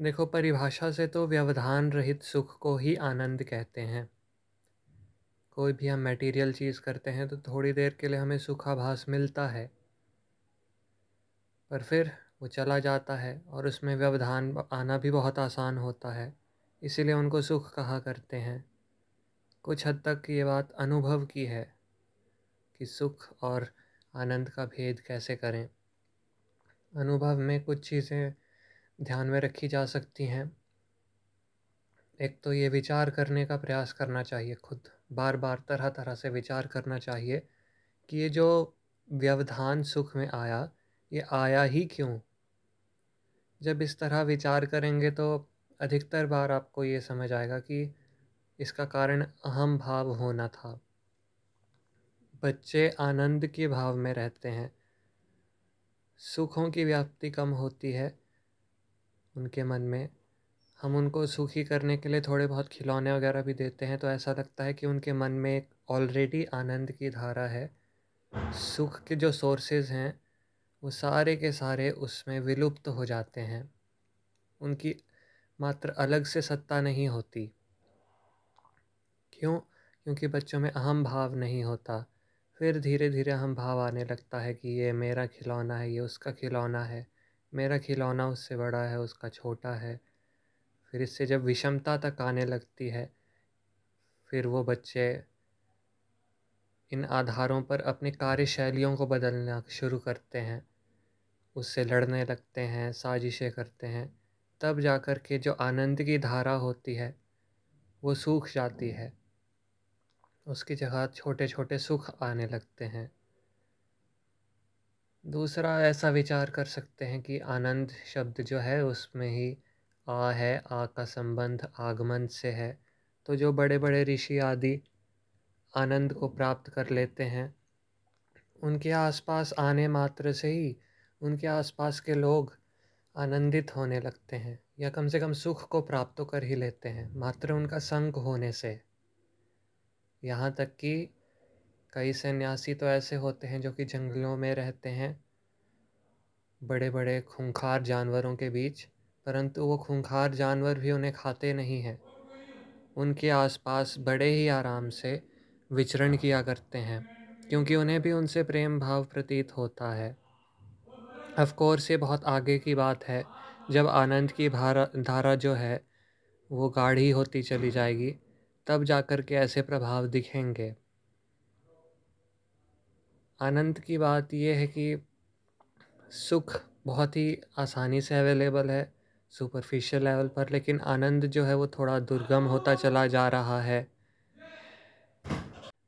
देखो, परिभाषा से तो व्यवधान रहित सुख को ही आनंद कहते हैं। कोई भी हम मटेरियल चीज़ करते हैं तो थोड़ी देर के लिए हमें सुखाभास मिलता है। पर फिर वो चला जाता है और उसमें व्यवधान आना भी बहुत आसान होता है। इसीलिए उनको सुख कहा करते हैं? कुछ हद तक ये बात अनुभव की है कि सुख और आनंद का भेद कैसे करें। अनुभव में कुछ चीज़ें ध्यान में रखी जा सकती हैं। एक तो ये विचार करने का प्रयास करना चाहिए खुद। बार बार तरह तरह से विचार करना चाहिए कि ये जो व्यवधान सुख में आया, ये आया ही क्यों? जब इस तरह विचार करेंगे तो अधिकतर बार आपको ये समझ आएगा कि इसका कारण अहम भाव होना था। बच्चे आनंद के भाव में रहते हैं। सुखों की व्याप्ति कम होती है। उनके मन में। हम उनको सुखी करने के लिए थोड़े बहुत खिलौने वगैरह भी देते हैं तो ऐसा लगता है कि उनके मन में एक ऑलरेडी आनंद की धारा है। सुख के जो सोर्सेज हैं, वो सारे के सारे उसमें विलुप्त हो जाते हैं। उनकी मात्र अलग से सत्ता नहीं होती। क्यों? क्योंकि बच्चों में अहम भाव नहीं होता। फिर धीरे धीरे अहम भाव आने लगता है कि ये मेरा खिलौना है, ये उसका खिलौना है। मेरा खिलौना उससे बड़ा है, उसका छोटा है। फिर इससे जब विषमता तक आने लगती है, फिर वो बच्चे इन आधारों पर अपनी कार्यशैलियों को बदलना शुरू करते हैं। उससे लड़ने लगते हैं, साजिशें करते हैं। तब जा कर के जो आनंद की धारा होती है, वो सूख जाती है। उसकी जगह छोटे छोटे सुख आने लगते हैं। दूसरा ऐसा विचार कर सकते हैं कि आनंद शब्द जो है उसमें ही आ है, आ का संबंध आगमन से है। तो जो बड़े बड़े ऋषि आदि आनंद को प्राप्त कर लेते हैं, उनके आसपास आने मात्र से ही उनके आसपास के लोग आनंदित होने लगते हैं या कम से कम सुख को प्राप्त तो कर ही लेते हैं, मात्र उनका संग होने से। यहाँ तक कि कई सन्यासी तो ऐसे होते हैं जो कि जंगलों में रहते हैं बड़े बड़े खूंखार जानवरों के बीच, परंतु वो खूंखार जानवर भी उन्हें खाते नहीं हैं। उनके आसपास बड़े ही आराम से विचरण किया करते हैं, क्योंकि उन्हें भी उनसे प्रेम भाव प्रतीत होता है। ऑफ़ कोर्स ये बहुत आगे की बात है, जब आनंद की धारा धारा जो है, वो गाढ़ी होती चली जाएगी, तब जाकर के ऐसे प्रभाव दिखेंगे। आनंद की बात यह है कि सुख बहुत ही आसानी से अवेलेबल है सुपरफिशियल लेवल पर, लेकिन आनंद जो है वो थोड़ा दुर्गम होता चला जा रहा है।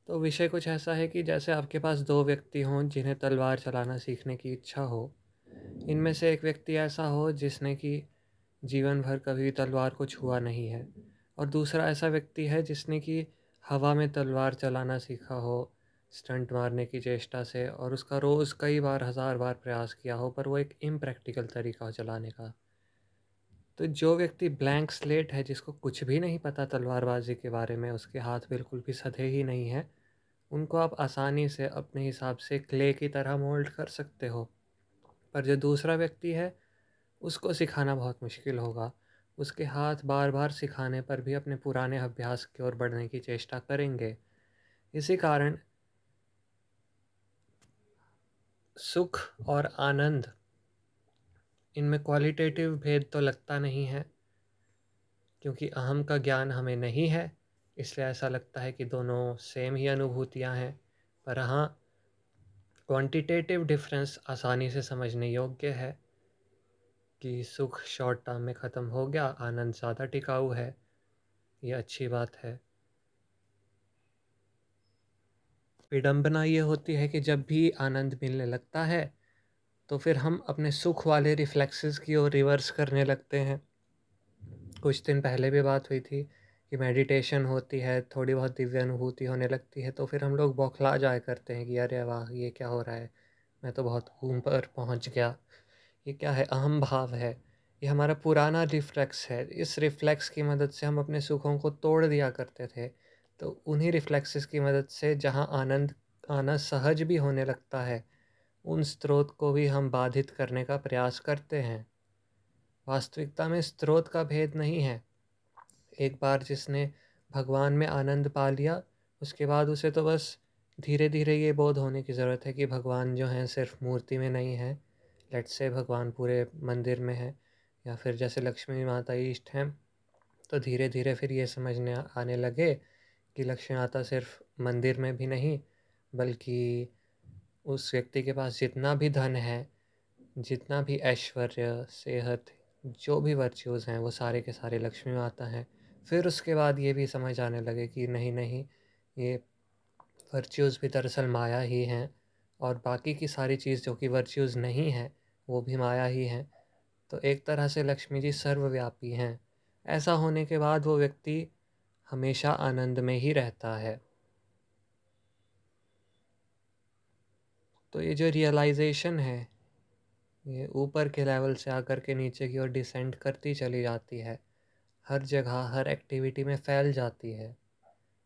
तो विषय कुछ ऐसा है कि जैसे आपके पास दो व्यक्ति हों जिन्हें तलवार चलाना सीखने की इच्छा हो, इनमें से एक व्यक्ति ऐसा हो जिसने कि जीवन भर कभी तलवार को छुआ नहीं है, और दूसरा ऐसा व्यक्ति है जिसने कि हवा में तलवार चलाना सीखा हो स्टंट मारने की चेष्टा से और उसका रोज़ कई बार, हज़ार बार प्रयास किया हो, पर वो एक इम्प्रैक्टिकल तरीका हो चलाने का। तो जो व्यक्ति ब्लैंक स्लेट है, जिसको कुछ भी नहीं पता तलवारबाजी के बारे में, उसके हाथ बिल्कुल भी सधे ही नहीं हैं, उनको आप आसानी से अपने हिसाब से क्ले की तरह मोल्ड कर सकते हो। पर जो दूसरा व्यक्ति है, उसको सिखाना बहुत मुश्किल होगा। उसके हाथ बार बार सिखाने पर भी अपने पुराने अभ्यास की ओर बढ़ने की चेष्टा करेंगे। इसी कारण सुख और आनंद। इनमें क्वालिटेटिव भेद तो लगता नहीं है, क्योंकि अहम का ज्ञान हमें नहीं है, इसलिए ऐसा लगता है कि दोनों सेम ही अनुभूतियाँ हैं। पर हाँ क्वांटिटेटिव डिफरेंस आसानी से समझने योग्य है कि सुख शॉर्ट टर्म में ख़त्म हो गया, आनंद ज़्यादा टिकाऊ है, ये अच्छी बात है। विडंबना ये होती है कि जब भी आनंद मिलने लगता है तो फिर हम अपने सुख वाले रिफ्लेक्सेस की ओर रिवर्स करने लगते हैं। कुछ दिन पहले भी बात हुई थी कि मेडिटेशन होती है, थोड़ी बहुत दिव्य अनुभूति होने लगती है तो फिर हम लोग बौखला जाया करते हैं कि अरे वाह, ये क्या हो रहा है? मैं तो बहुत ऊपर पहुँच गया। ये क्या है? अहम भाव है। ये हमारा पुराना रिफ्लेक्स है। इस रिफ्लेक्स की मदद से हम अपने सुखों को तोड़ दिया करते थे। तो उन्हीं रिफ्लेक्सेस की मदद से जहाँ आनंद, आना सहज भी होने लगता है, उन स्रोत को भी हम बाधित करने का प्रयास करते हैं। वास्तविकता में स्रोत का भेद नहीं है। एक बार जिसने भगवान में आनंद पा लिया, उसके बाद उसे तो बस धीरे धीरे ये बोध होने की ज़रूरत है कि भगवान जो हैं सिर्फ़ मूर्ति में नहीं है। लेट से भगवान पूरे मंदिर में है या फिर जैसे लक्ष्मी माता ईष्ट हैं तो धीरे धीरे फिर ये समझने आने लगे कि लक्ष्मी माता सिर्फ़ मंदिर में भी नहीं, बल्कि उस व्यक्ति के पास जितना भी धन है, जितना भी ऐश्वर्य, सेहत, जो भी वर्च्यूज़ हैं, वो सारे के सारे लक्ष्मी माता हैं। फिर उसके बाद ये भी समझ आने लगे कि नहीं नहीं, ये वर्च्यूज़ भी दरअसल माया ही हैं, और बाकी की सारी चीज़ जो कि वर्च्यूज़ नहीं हैं, वो भी माया ही हैं। तो एक तरह से लक्ष्मी जी सर्वव्यापी हैं। ऐसा होने के बाद वो व्यक्ति हमेशा आनंद में ही रहता है। तो ये जो रियलाइजेशन है, ये ऊपर के लेवल से आकर के नीचे की ओर डिसेंड करती चली जाती है। हर जगह, हर एक्टिविटी में फैल जाती है।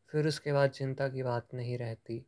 फिर उसके बाद चिंता की बात नहीं रहती।